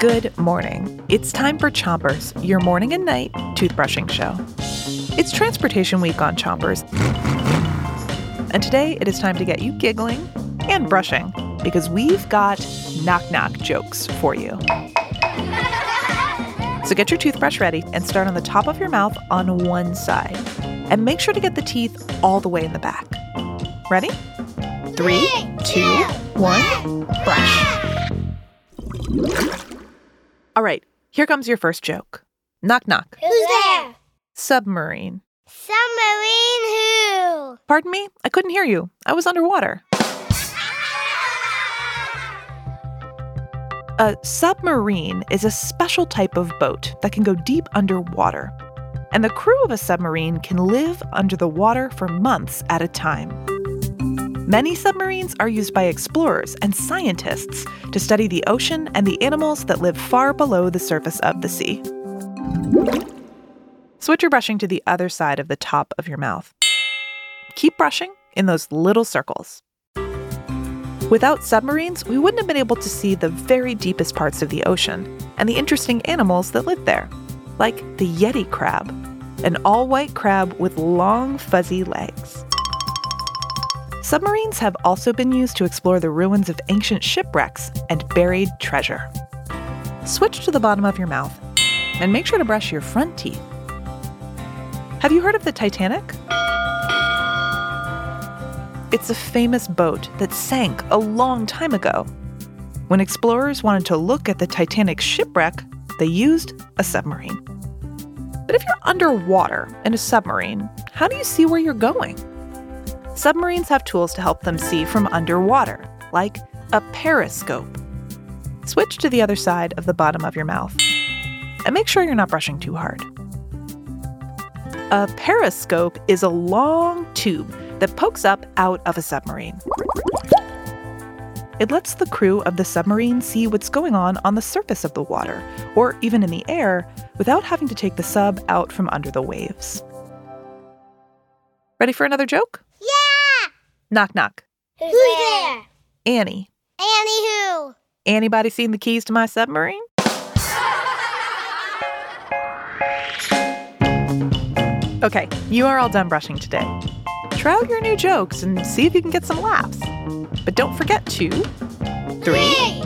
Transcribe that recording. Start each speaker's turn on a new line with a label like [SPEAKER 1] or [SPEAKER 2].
[SPEAKER 1] Good morning. It's time for Chompers, your morning and night toothbrushing show. It's Transportation Week on Chompers. And today it is time to get you giggling and brushing because we've got knock knock jokes for you. So get your toothbrush ready and start on the top of your mouth on one side. And make sure to get the teeth all the way in the back. Ready? Three, two, one, brush. All right, here comes your first joke. Knock knock.
[SPEAKER 2] Who's there?
[SPEAKER 1] Submarine.
[SPEAKER 2] Submarine who?
[SPEAKER 1] Pardon me? I couldn't hear you. I was underwater. A submarine is a special type of boat that can go deep underwater. And the crew of a submarine can live under the water for months at a time. Many submarines are used by explorers and scientists to study the ocean and the animals that live far below the surface of the sea. Switch your brushing to the other side of the top of your mouth. Keep brushing in those little circles. Without submarines, we wouldn't have been able to see the very deepest parts of the ocean and the interesting animals that live there, like the Yeti crab, an all white crab with long, fuzzy legs. Submarines have also been used to explore the ruins of ancient shipwrecks and buried treasure. Switch to the bottom of your mouth and make sure to brush your front teeth. Have you heard of the Titanic? It's a famous boat that sank a long time ago. When explorers wanted to look at the Titanic shipwreck, they used a submarine. But if you're underwater in a submarine, how do you see where you're going? Submarines have tools to help them see from underwater, like a periscope. Switch to the other side of the bottom of your mouth. And make sure you're not brushing too hard. A periscope is a long tube that pokes up out of a submarine. It lets the crew of the submarine see what's going on on the surface of the water, or even in the air, without having to take the sub out from under the waves. Ready for another joke?
[SPEAKER 2] Yeah!
[SPEAKER 1] Knock knock.
[SPEAKER 2] Who's, there?
[SPEAKER 1] Annie.
[SPEAKER 2] Annie who?
[SPEAKER 1] Anybody seen the keys to my submarine? Okay, you are all done brushing today. Try out your new jokes and see if you can get some laughs. But don't forget to three,